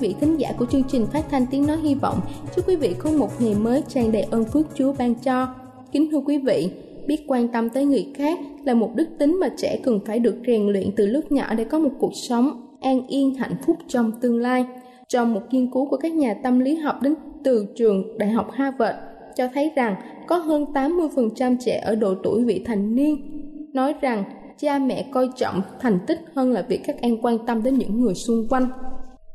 vị thính giả của chương trình phát thanh tiếng nói hy vọng. Chúc quý vị có một ngày mới tràn đầy ơn phước Chúa ban cho. Kính thưa quý vị, biết quan tâm tới người khác là một đức tính mà trẻ cần phải được rèn luyện từ lúc nhỏ để có một cuộc sống an yên hạnh phúc trong tương lai. Trong một nghiên cứu của các nhà tâm lý học đến từ trường Đại học Harvard cho thấy rằng có hơn 80% trẻ ở độ tuổi vị thành niên nói rằng cha mẹ coi trọng thành tích hơn là việc các em quan tâm đến những người xung quanh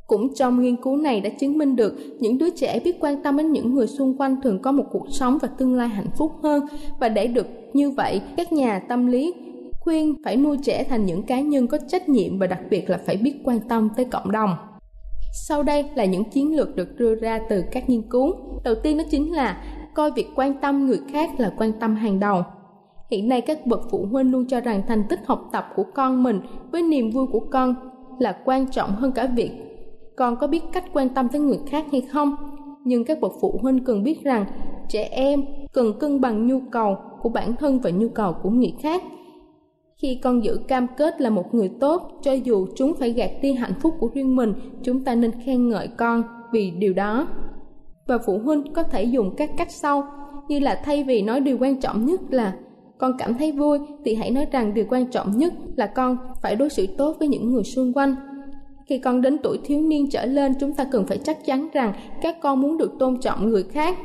cũng trong nghiên cứu này đã chứng minh được những đứa trẻ biết quan tâm đến những người xung quanh thường có một cuộc sống và tương lai hạnh phúc hơn. Và để được như vậy, các nhà tâm lý khuyên phải nuôi trẻ thành những cá nhân có trách nhiệm và đặc biệt là phải biết quan tâm tới cộng đồng. Sau đây là những chiến lược được đưa ra từ các nghiên cứu. Đầu tiên đó chính là coi việc quan tâm người khác là quan tâm hàng đầu. Hiện nay các bậc phụ huynh luôn cho rằng thành tích học tập của con mình với niềm vui của con là quan trọng hơn cả việc con có biết cách quan tâm tới người khác hay không? Nhưng các bậc phụ huynh cần biết rằng trẻ em cần cân bằng nhu cầu của bản thân và nhu cầu của người khác. Khi con giữ cam kết là một người tốt, cho dù chúng phải gạt đi hạnh phúc của riêng mình, chúng ta nên khen ngợi con vì điều đó. Và phụ huynh có thể dùng các cách sau, như là thay vì nói điều quan trọng nhất là con cảm thấy vui thì hãy nói rằng điều quan trọng nhất là con phải đối xử tốt với những người xung quanh khi con đến tuổi thiếu niên trở lên, chúng ta cần phải chắc chắn rằng các con muốn được tôn trọng người khác.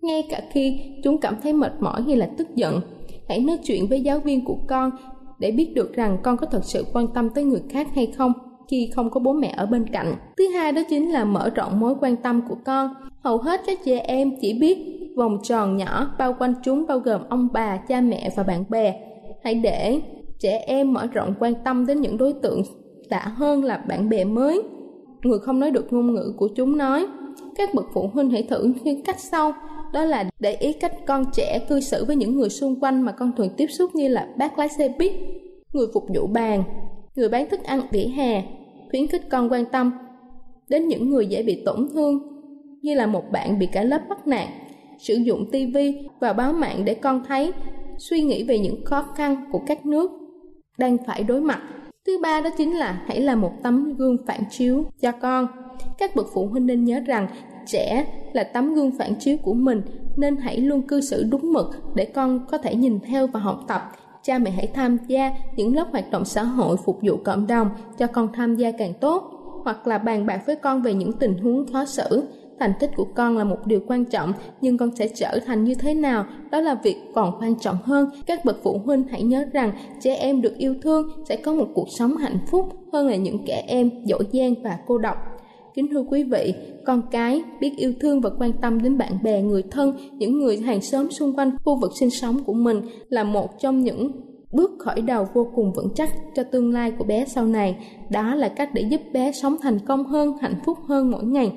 Ngay cả khi chúng cảm thấy mệt mỏi hay là tức giận, hãy nói chuyện với giáo viên của con để biết được rằng con có thật sự quan tâm tới người khác hay không khi không có bố mẹ ở bên cạnh. Thứ hai đó chính là mở rộng mối quan tâm của con. Hầu hết các trẻ em chỉ biết vòng tròn nhỏ bao quanh chúng, bao gồm ông bà, cha mẹ và bạn bè. Hãy để trẻ em mở rộng quan tâm đến những đối tượng tạ hơn là bạn bè mới. Người không nói được ngôn ngữ của chúng nói. Các bậc phụ huynh hãy thử những cách sau. Đó là để ý cách con trẻ cư xử với những người xung quanh mà con thường tiếp xúc như là bác lái xe buýt, người phục vụ bàn, người bán thức ăn, vỉa hè, khuyến khích con quan tâm đến những người dễ bị tổn thương, như là một bạn bị cả lớp bắt nạt, sử dụng tivi và báo mạng để con thấy suy nghĩ về những khó khăn của các nước đang phải đối mặt. Thứ ba đó chính là hãy là một tấm gương phản chiếu cho con. Các bậc phụ huynh nên nhớ rằng trẻ là tấm gương phản chiếu của mình, nên hãy luôn cư xử đúng mực để con có thể nhìn theo và học tập. Cha mẹ hãy tham gia những lớp hoạt động xã hội phục vụ cộng đồng cho con tham gia càng tốt, hoặc là bàn bạc với con về những tình huống khó xử thành tích của con là một điều quan trọng, nhưng con sẽ trở thành như thế nào? Đó là việc còn quan trọng hơn. Các bậc phụ huynh hãy nhớ rằng, trẻ em được yêu thương sẽ có một cuộc sống hạnh phúc hơn là những kẻ em dỗ dang và cô độc. Kính thưa quý vị, con cái biết yêu thương và quan tâm đến bạn bè, người thân, những người hàng xóm xung quanh khu vực sinh sống của mình là một trong những bước khởi đầu vô cùng vững chắc cho tương lai của bé sau này. Đó là cách để giúp bé sống thành công hơn, hạnh phúc hơn mỗi ngày.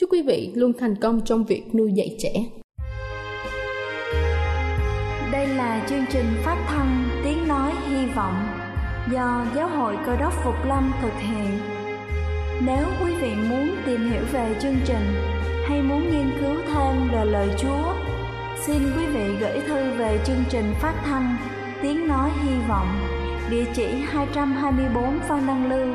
Chúc quý vị luôn thành công trong việc nuôi dạy trẻ. Đây là chương trình phát thanh Tiếng Nói Hy Vọng do Giáo hội Cơ đốc Phục Lâm thực hiện. Nếu quý vị muốn tìm hiểu về chương trình hay muốn nghiên cứu thêm về lời Chúa, xin quý vị gửi thư về chương trình phát thanh Tiếng Nói Hy Vọng, địa chỉ 224 Phan Đăng Lưu,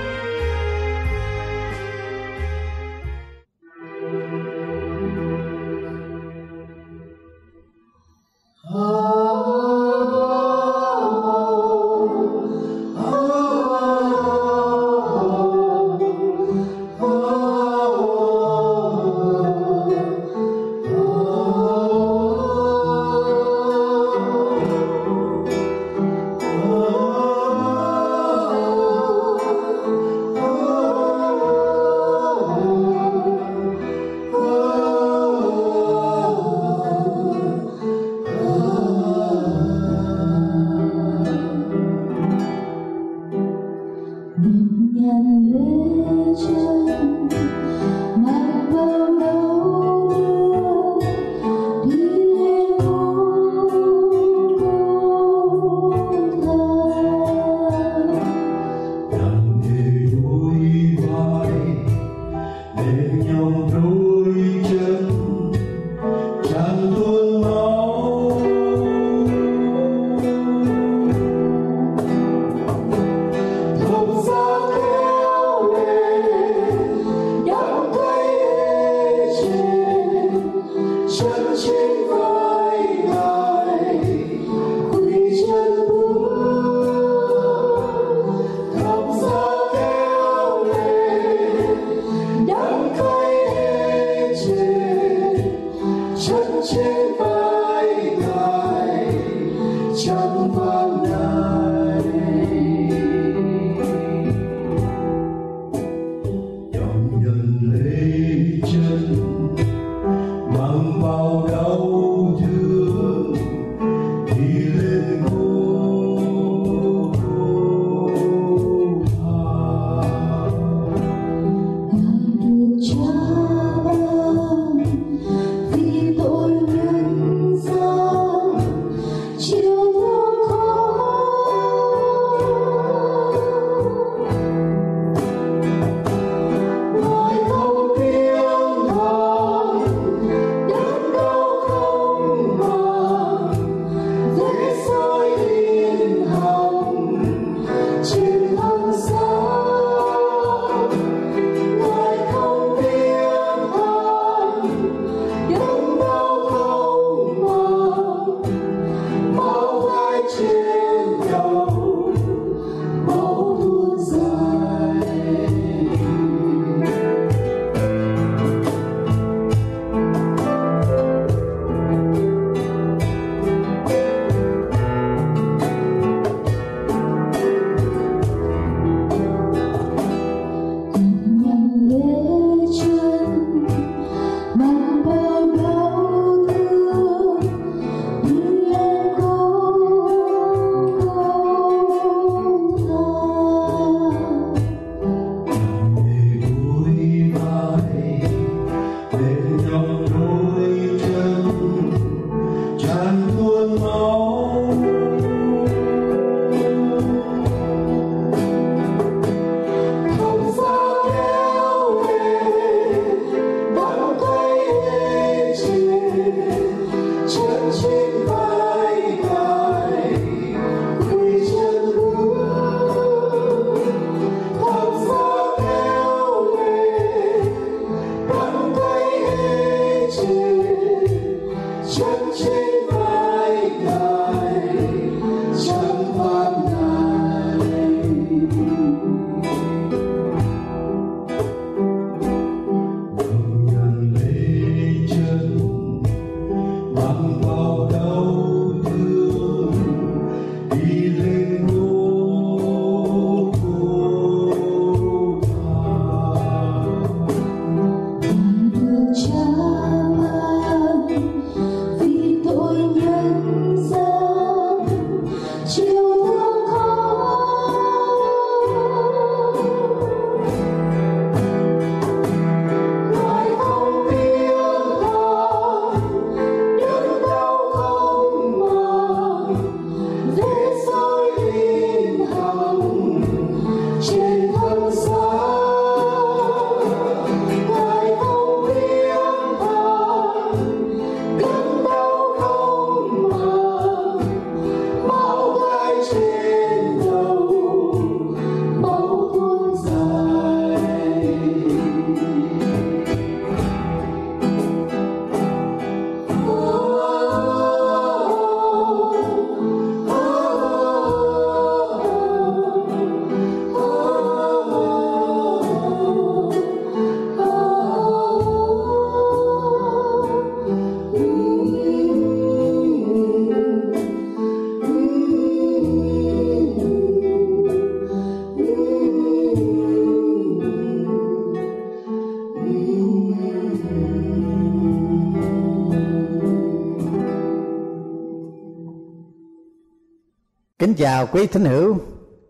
Kính chào quý thính hữu,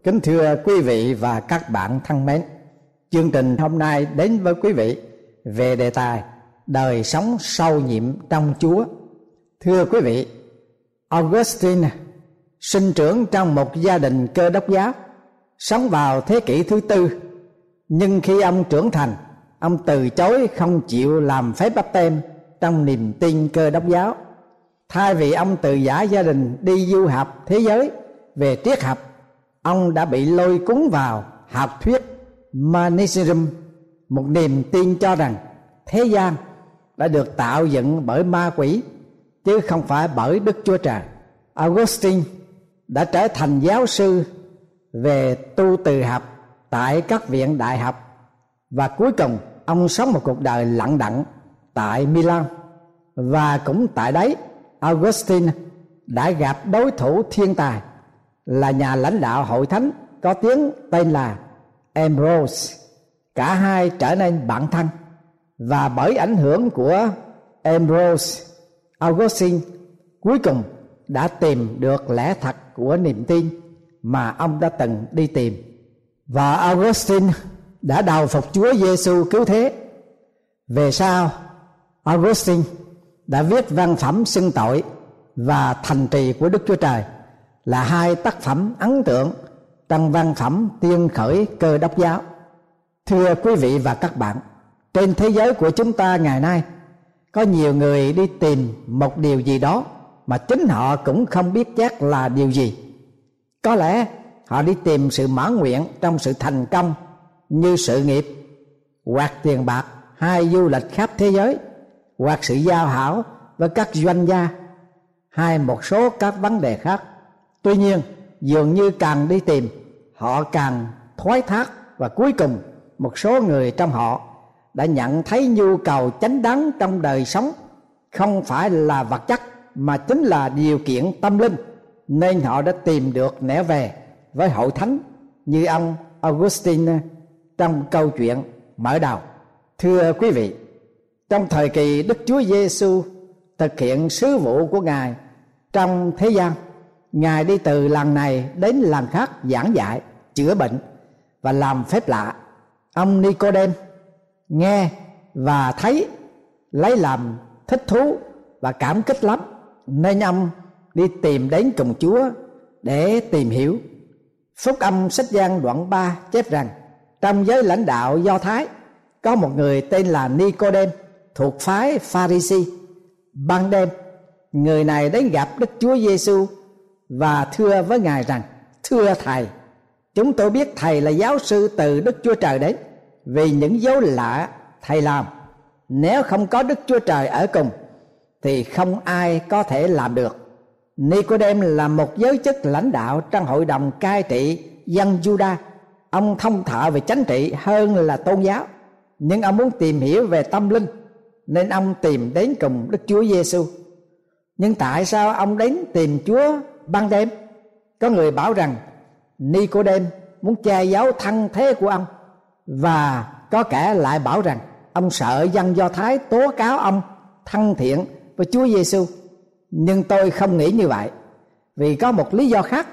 kính thưa quý vị và các bạn thân mến. Chương trình hôm nay đến với quý vị về đề tài đời sống sâu nhiệm trong Chúa. Thưa quý vị, Augustine sinh trưởng trong một gia đình cơ đốc giáo, sống vào thế kỷ thứ tư. Nhưng khi ông trưởng thành, ông từ chối không chịu làm phép bắp tem trong niềm tin cơ đốc giáo. Thay vì ông từ giả gia đình đi du học thế giới về triết học, ông đã bị lôi cuốn vào học thuyết manichism một niềm tin cho rằng thế gian đã được tạo dựng bởi ma quỷ, chứ không phải bởi Đức Chúa Trời. Augustine đã trở thành giáo sư về tu từ học tại các viện đại học và cuối cùng ông sống một cuộc đời lặng đặng tại Milan và cũng tại đấy, Augustine đã gặp đối thủ thiên tài là nhà lãnh đạo hội thánh có tiếng tên là Ambrose. Cả hai trở nên bạn thân. Và bởi ảnh hưởng của Ambrose, Augustine cuối cùng đã tìm được lẽ thật của niềm tin mà ông đã từng đi tìm. Và Augustine đã đầu phục Chúa Giêsu cứu thế. Về sau, Augustine đã viết văn phẩm xưng tội và thành trì của Đức Chúa Trời là hai tác phẩm ấn tượng trong văn phẩm tiên khởi cơ đốc giáo. Thưa quý vị và các bạn, trên thế giới của chúng ta ngày nay, có nhiều người đi tìm một điều gì đó mà chính họ cũng không biết chắc là điều gì. Có lẽ họ đi tìm sự mãn nguyện trong sự thành công như sự nghiệp, hoặc tiền bạc, hay du lịch khắp thế giới, hoặc sự giao hảo với các doanh gia, hay một số các vấn đề khác tuy nhiên dường như càng đi tìm họ càng thoái thác và cuối cùng một số người trong họ đã nhận thấy nhu cầu chánh đáng trong đời sống không phải là vật chất mà chính là điều kiện tâm linh nên họ đã tìm được nẻo về với hội thánh như ông Augustine trong câu chuyện mở đầu. Thưa quý vị, trong thời kỳ Đức Chúa Giêsu thực hiện sứ vụ của Ngài trong thế gian ngài đi từ lần này đến lần khác giảng dạy chữa bệnh và làm phép lạ ông Nicodem nghe và thấy lấy làm thích thú và cảm kích lắm nên ông đi tìm đến cùng Chúa để tìm hiểu. Phúc âm sách gian đoạn 3 chép rằng trong giới lãnh đạo Do Thái có một người tên là Nicodem thuộc phái Pharisee. Ban đêm, người này đến gặp Đức Chúa Giêsu và thưa với ngài rằng thưa thầy chúng tôi biết thầy là giáo sư từ đức chúa trời đấy vì những dấu lạ thầy làm nếu không có đức chúa trời ở cùng thì không ai có thể làm được Nicodem là một giới chức lãnh đạo trong hội đồng cai trị dân Juda. Ông thông thạo về chánh trị hơn là tôn giáo, nhưng ông muốn tìm hiểu về tâm linh nên ông tìm đến cùng Đức Chúa Giêsu. Nhưng tại sao ông đến tìm Chúa ban đêm, có người bảo rằng Nicodem muốn che giấu thân thế của ông và có kẻ lại bảo rằng ông sợ dân Do Thái tố cáo ông thân thiện với Chúa Giêsu. Nhưng tôi không nghĩ như vậy, vì có một lý do khác.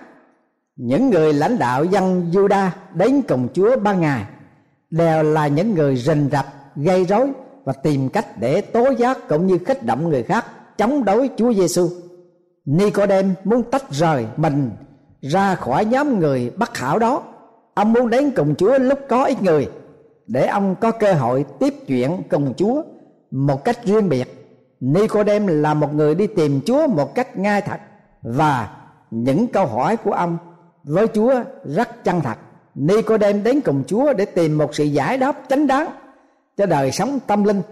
Những người lãnh đạo dân Juda đến cùng Chúa ban ngày đều là những người rình rập, gây rối và tìm cách để tố giác cũng như kích động người khác chống đối Chúa Giêsu. Nicodem muốn tách rời mình ra khỏi nhóm người bất hảo đó. Ông muốn đến cùng chúa lúc có ít người, để ông có cơ hội tiếp chuyện cùng chúa một cách riêng biệt. Nicodem là một người đi tìm chúa một cách ngay thật, và những câu hỏi của ông với chúa rất chân thật. Nicodem đến cùng chúa để tìm một sự giải đáp chánh đáng cho đời sống tâm linh,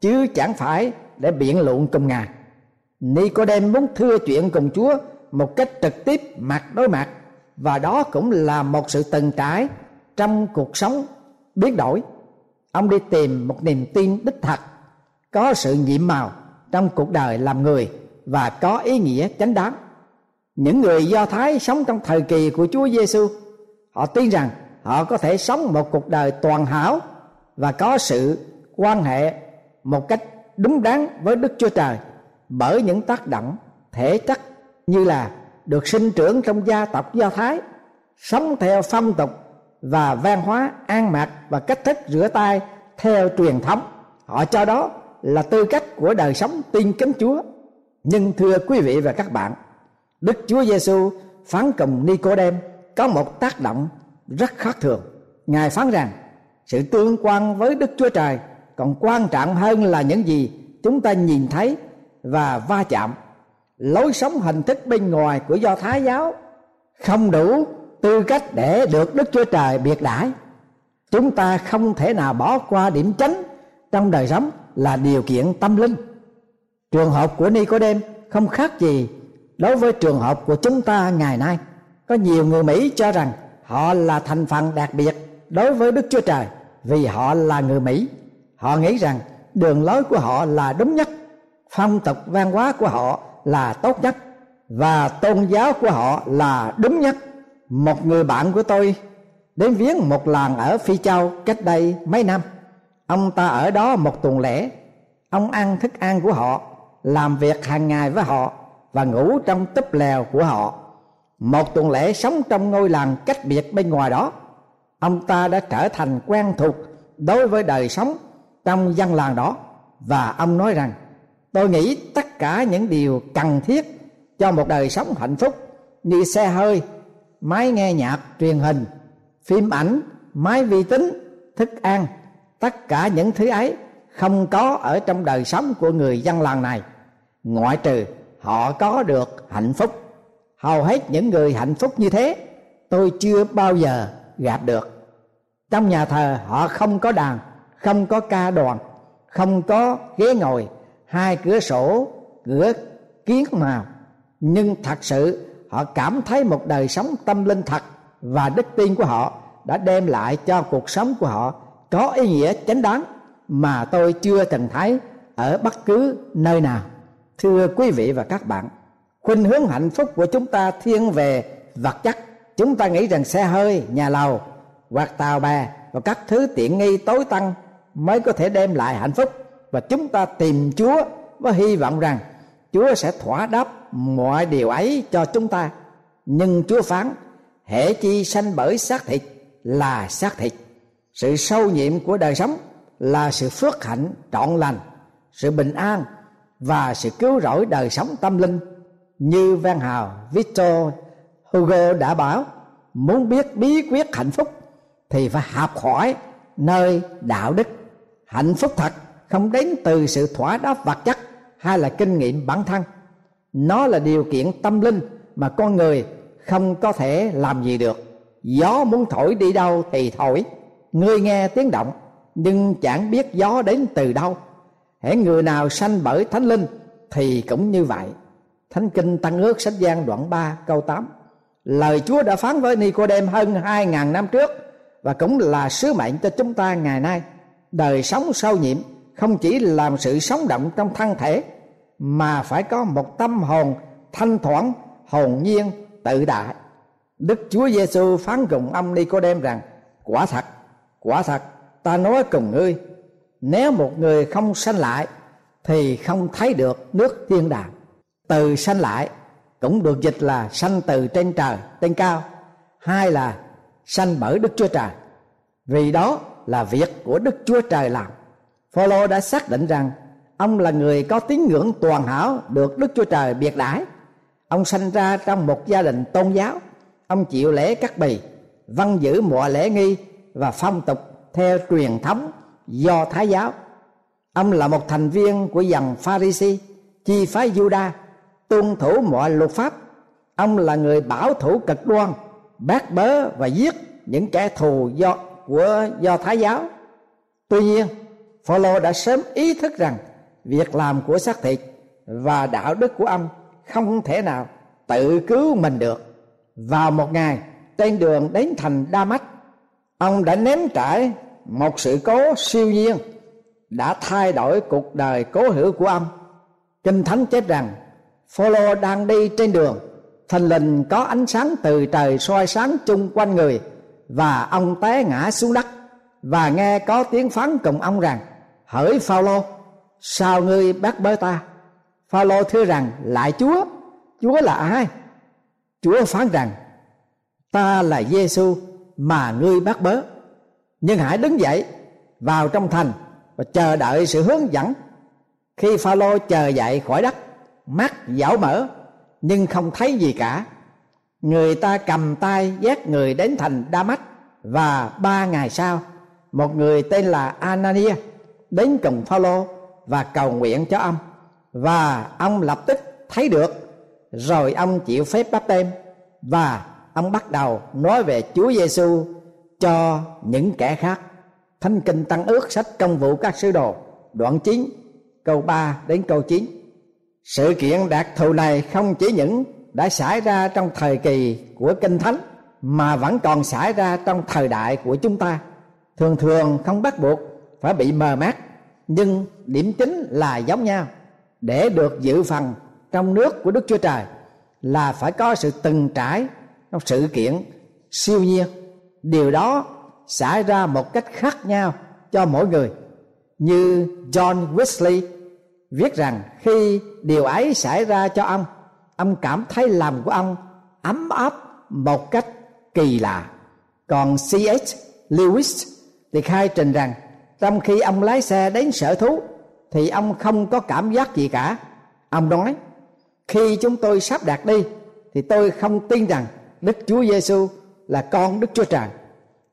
chứ chẳng phải để biện luận cùng ngài. Nicodem muốn thưa chuyện cùng Chúa một cách trực tiếp mặt đối mặt và đó cũng là một sự từng trải trong cuộc sống biến đổi. Ông đi tìm một niềm tin đích thật, có sự nhiệm màu trong cuộc đời làm người và có ý nghĩa chánh đáng. Những người Do Thái sống trong thời kỳ của Chúa Giêsu, họ tin rằng họ có thể sống một cuộc đời toàn hảo và có sự quan hệ một cách đúng đắn với Đức Chúa Trời bởi những tác động thể chất như là được sinh trưởng trong gia tộc do thái, sống theo phong tục và văn hóa ăn mặc và cách thức rửa tay theo truyền thống, họ cho đó là tư cách của đời sống tin kính chúa. Nhưng thưa quý vị và các bạn, đức chúa giêsu phán cùng nicodem có một tác động rất khác thường. Ngài phán rằng, sự tương quan với đức chúa trời còn quan trọng hơn là những gì chúng ta nhìn thấy và va chạm. Lối sống hình thức bên ngoài của do thái giáo không đủ tư cách để được đức chúa trời biệt đãi. Chúng ta không thể nào bỏ qua điểm chánh trong đời sống là điều kiện tâm linh. Trường hợp của Nicodem không khác gì đối với trường hợp của chúng ta ngày nay. Có nhiều người Mỹ cho rằng họ là thành phần đặc biệt đối với Đức Chúa Trời vì họ là người Mỹ. Họ nghĩ rằng đường lối của họ là đúng nhất phong tục văn hóa của họ là tốt nhất và tôn giáo của họ là đúng nhất. Một người bạn của tôi đến viếng một làng ở phi châu cách đây mấy năm. Ông ta ở đó một tuần lễ. Ông ăn thức ăn của họ, làm việc hàng ngày với họ và ngủ trong túp lèo của họ. Một tuần lễ sống trong ngôi làng cách biệt bên ngoài đó, ông ta đã trở thành quen thuộc đối với đời sống trong dân làng đó. Và ông nói rằng tôi nghĩ tất cả những điều cần thiết cho một đời sống hạnh phúc như xe hơi, máy nghe nhạc truyền hình, phim ảnh, máy vi tính, thức ăn, tất cả những thứ ấy không có ở trong đời sống của người dân làng này. Ngoại trừ họ có được hạnh phúc. Hầu hết những người hạnh phúc như thế, tôi chưa bao giờ gặp được. Trong nhà thờ họ không có đàn, không có ca đoàn, không có ghế ngồi hai cửa sổ, cửa kiến màu. Nhưng thật sự, họ cảm thấy một đời sống tâm linh thật và đức tin của họ đã đem lại cho cuộc sống của họ có ý nghĩa chánh đáng mà tôi chưa từng thấy ở bất cứ nơi nào. Thưa quý vị và các bạn, khuynh hướng hạnh phúc của chúng ta thiên về vật chất. Chúng ta nghĩ rằng xe hơi, nhà lầu hoặc tàu bè và các thứ tiện nghi tối tăng mới có thể đem lại hạnh phúc và chúng ta tìm chúa với hy vọng rằng chúa sẽ thỏa đáp mọi điều ấy cho chúng ta. Nhưng chúa phán hệ chi sanh bởi xác thịt là xác thịt. Sự sâu nhiệm của đời sống là sự phước hạnh trọn lành, sự bình an và sự cứu rỗi đời sống tâm linh. Như văn hào Victor Hugo đã bảo, muốn biết bí quyết hạnh phúc thì phải học hỏi nơi đạo đức hạnh phúc thật không đến từ sự thỏa đáp vật chất hay là kinh nghiệm bản thân. Nó là điều kiện tâm linh mà con người không có thể làm gì được. Gió muốn thổi đi đâu thì thổi. Người nghe tiếng động, nhưng chẳng biết gió đến từ đâu. Hễ người nào sanh bởi thánh linh thì cũng như vậy. Thánh kinh tăng ước sách giang đoạn 3 câu 8 lời chúa đã phán với Nicodem hơn hai ngàn năm trước và cũng là sứ mệnh cho chúng ta ngày nay. Đời sống sâu nhiệm không chỉ làm sự sống động trong thân thể, mà phải có một tâm hồn thanh thoảng, hồn nhiên, tự đại. Đức chúa giêsu phán cùng ông Nicodem rằng, quả thật quả thật, ta nói cùng ngươi, nếu một người không sanh lại thì không thấy được nước thiên đàng. Từ sanh lại cũng được dịch là sanh từ trên trời, trên cao, hai là sanh bởi đức chúa trời. Vì đó là việc của đức chúa trời làm. Phaolô đã xác định rằng ông là người có tín ngưỡng toàn hảo được đức chúa trời biệt đãi. Ông sanh ra trong một gia đình tôn giáo. Ông chịu lễ cắt bì văn giữ mọi lễ nghi và phong tục theo truyền thống do thái giáo. Ông là một thành viên của dòng pharisee chi phái juda tuân thủ mọi luật pháp. Ông là người bảo thủ cực đoan, bác bớ và giết những kẻ thù do, của, do thái giáo. Tuy nhiên Phaolô đã sớm ý thức rằng việc làm của xác thịt và đạo đức của ông không thể nào tự cứu mình được. Vào một ngày, trên đường đến thành đa mách ông đã ném trải một sự cố siêu nhiên, đã thay đổi cuộc đời cố hữu của ông. Kinh thánh chép rằng, Phaolô đang đi trên đường, thần linh có ánh sáng từ trời soi sáng chung quanh người và ông té ngã xuống đất và nghe có tiếng phán cùng ông rằng, hỡi Phaolô, sao ngươi bắt bớ ta? Phaolô thưa rằng, lại Chúa Chúa là ai? Chúa phán rằng, ta là Giêsu mà ngươi bắt bớ nhưng hãy đứng dậy, vào trong thành và chờ đợi sự hướng dẫn. Khi Phaolô chờ dậy khỏi đất, mắt dảo mở, nhưng không thấy gì cả. Người ta cầm tay dắt người đến thành đa mách và ba ngày sau một người tên là anania đến cùng phaolô và cầu nguyện cho ông và ông lập tức thấy được rồi ông chịu phép báp tem và ông bắt đầu nói về Chúa Giêsu cho những kẻ khác. Thánh kinh tăng ước sách công vụ các sứ đồ, đoạn 9 câu 3 đến câu 9. Sự kiện đặc thù này không chỉ những đã xảy ra trong thời kỳ của kinh thánh, mà vẫn còn xảy ra trong thời đại của chúng ta. Thường thường không bắt buộc phải bị mờ mắt nhưng điểm chính là giống nhau. Để được dự phần trong nước của Đức Chúa Trời là phải có sự từng trải trong sự kiện siêu nhiên. Điều đó xảy ra một cách khác nhau cho mỗi người. Như John Wesley viết rằng khi điều ấy xảy ra cho ông ông cảm thấy lòng của ông ấm áp một cách kỳ lạ. Còn C.H. Lewis thì khai trình rằng trong khi ông lái xe đến sở thú, thì ông không có cảm giác gì cả. Ông nói, khi chúng tôi sắp đạt đi, thì tôi không tin rằng Đức Chúa Giêsu là con Đức Chúa Trời.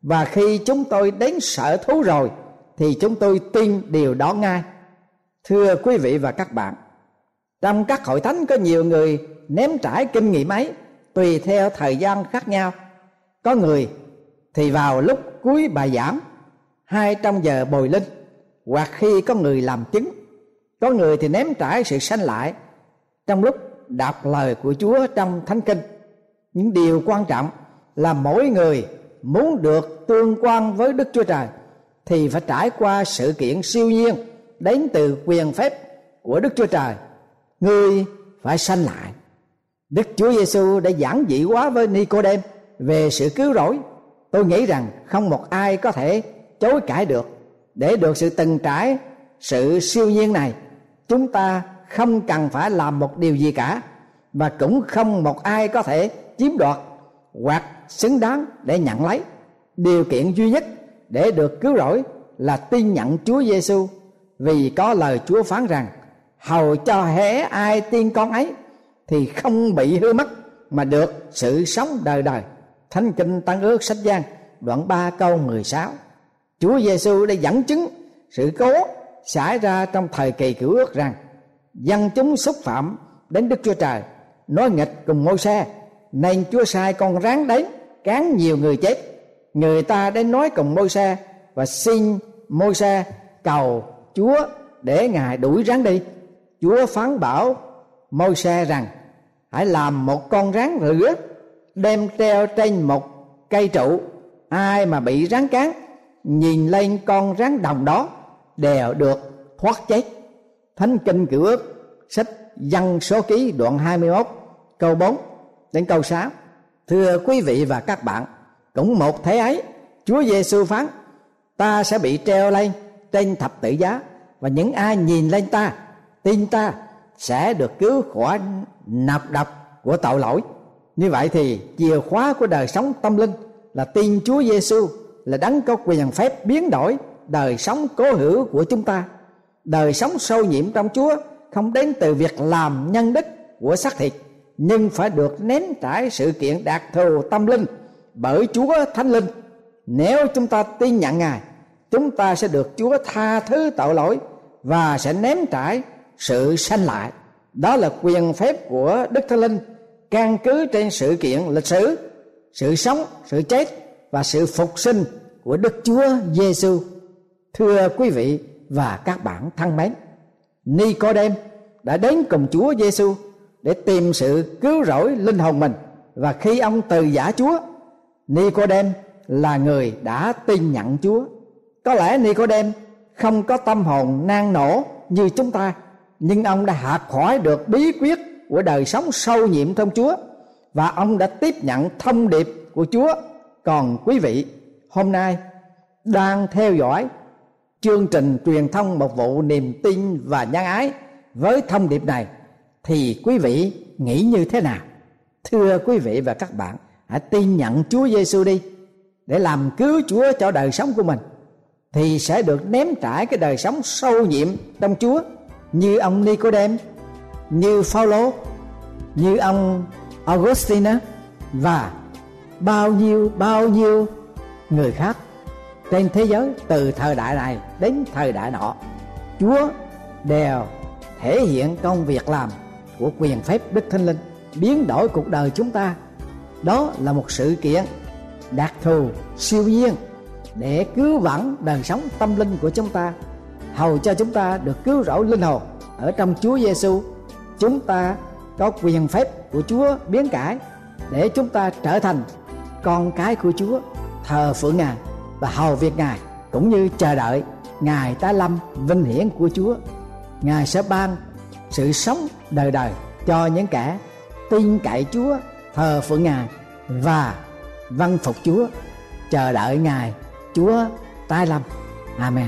Và khi chúng tôi đến sở thú rồi, thì chúng tôi tin điều đó ngay. Thưa quý vị và các bạn, trong các hội thánh có nhiều người ném trải kinh nghiệm ấy, tùy theo thời gian khác nhau. Có người thì vào lúc cuối bài giảng hai trăm giờ bồi linh, hoặc khi có người làm chứng. Có người thì ném trải sự sanh lại. Trong lúc đọc lời của chúa trong thánh kinh, những điều quan trọng là mỗi người muốn được tương quan với đức chúa trời thì phải trải qua sự kiện siêu nhiên đến từ quyền phép của đức chúa trời. Người phải sanh lại. Đức chúa giêsu đã giảng dị quá với nicodem về sự cứu rỗi. Tôi nghĩ rằng không một ai có thể chối cãi được. Để được sự từng trải, sự siêu nhiên này, chúng ta không cần phải làm một điều gì cả, và cũng không một ai có thể chiếm đoạt hoặc xứng đáng để nhận lấy. Điều kiện duy nhất để được cứu rỗi là tin nhận Chúa Giêsu vì có lời Chúa phán rằng, hầu cho hễ ai tin con ấy, thì không bị hư mất mà được sự sống đời đời. Thánh kinh tăng ước sách giang, đoạn 3 câu 16 Chúa Giêsu đã dẫn chứng sự cố xảy ra trong thời kỳ cựu ước rằng dân chúng xúc phạm đến Đức Chúa Trời, nói nghịch cùng ngôi xe. Nên Chúa sai con rắn đến cán nhiều người chết. Người ta đến nói cùng môi xe và xin môi xe cầu Chúa để ngài đuổi rắn đi. Chúa phán bảo môi xe rằng, hãy làm một con rắn rửa, đem treo trên một cây trụ, ai mà bị rắn cán nhìn lên con rắn đồng đó, đều được thoát chết. Thánh kinh cựu ước, sách văn số ký, đoạn 21 câu 4 đến câu 6 thưa quý vị và các bạn, cũng một thế ấy, Chúa Giêsu phán, ta sẽ bị treo lên trên thập tự giá, và những ai nhìn lên ta, tin ta, sẽ được cứu khỏi nạp độc của tội lỗi. Như vậy thì chìa khóa của đời sống tâm linh là tin Chúa Giêsu là đấng có quyền phép biến đổi đời sống cố hữu của chúng ta đời sống sâu nhiễm trong Chúa không đến từ việc làm nhân đức của xác thịt nhưng phải được ném trải sự kiện đạt thù tâm linh bởi Chúa Thánh Linh. Nếu chúng ta tin nhận Ngài, chúng ta sẽ được Chúa tha thứ tội lỗi và sẽ ném trải sự sanh lại. Đó là quyền phép của Đức Thánh Linh căn cứ trên sự kiện lịch sử, sự sống, sự chết và sự phục sinh của Đức Chúa Giêsu. Thưa quý vị và các bạn thân mến, Nicodem đã đến cùng Chúa Giêsu để tìm sự cứu rỗi linh hồn mình và khi ông từ giả Chúa, Nicodem là người đã tin nhận Chúa. Có lẽ Nicodem không có tâm hồn nang nổ như chúng ta, nhưng ông đã học hỏi được bí quyết của đời sống sâu nhiệm trong Chúa và ông đã tiếp nhận thông điệp của Chúa. Còn quý vị, hôm nay đang theo dõi chương trình truyền thông một vụ niềm tin và nhân ái với thông điệp này thì quý vị nghĩ như thế nào? Thưa quý vị và các bạn hãy tin nhận Chúa Giêsu đi để làm cứu Chúa cho đời sống của mình thì sẽ được ném trải cái đời sống sâu nhiệm trong Chúa như ông Nicodem, như Phaolô, như ông Augustina và bao nhiêu bao nhiêu người khác trên thế giới từ thời đại này đến thời đại nọ. Chúa đều thể hiện công việc làm của quyền phép Đức Thánh Linh, biến đổi cuộc đời chúng ta. Đó là một sự kiện đặc thù siêu nhiên để cứu vãn đời sống tâm linh của chúng ta, hầu cho chúng ta được cứu rỗi linh hồn ở trong Chúa Giêsu chúng ta có quyền phép của Chúa biến cải để chúng ta trở thành con cái của Chúa, thờ phượng Ngài và hầu việc Ngài, cũng như chờ đợi Ngài tái lâm vinh hiển của Chúa. Ngài sẽ ban sự sống đời đời cho những kẻ tin cậy Chúa, thờ phượng Ngài và văn phục Chúa, chờ đợi Ngài Chúa tái lâm. Amen.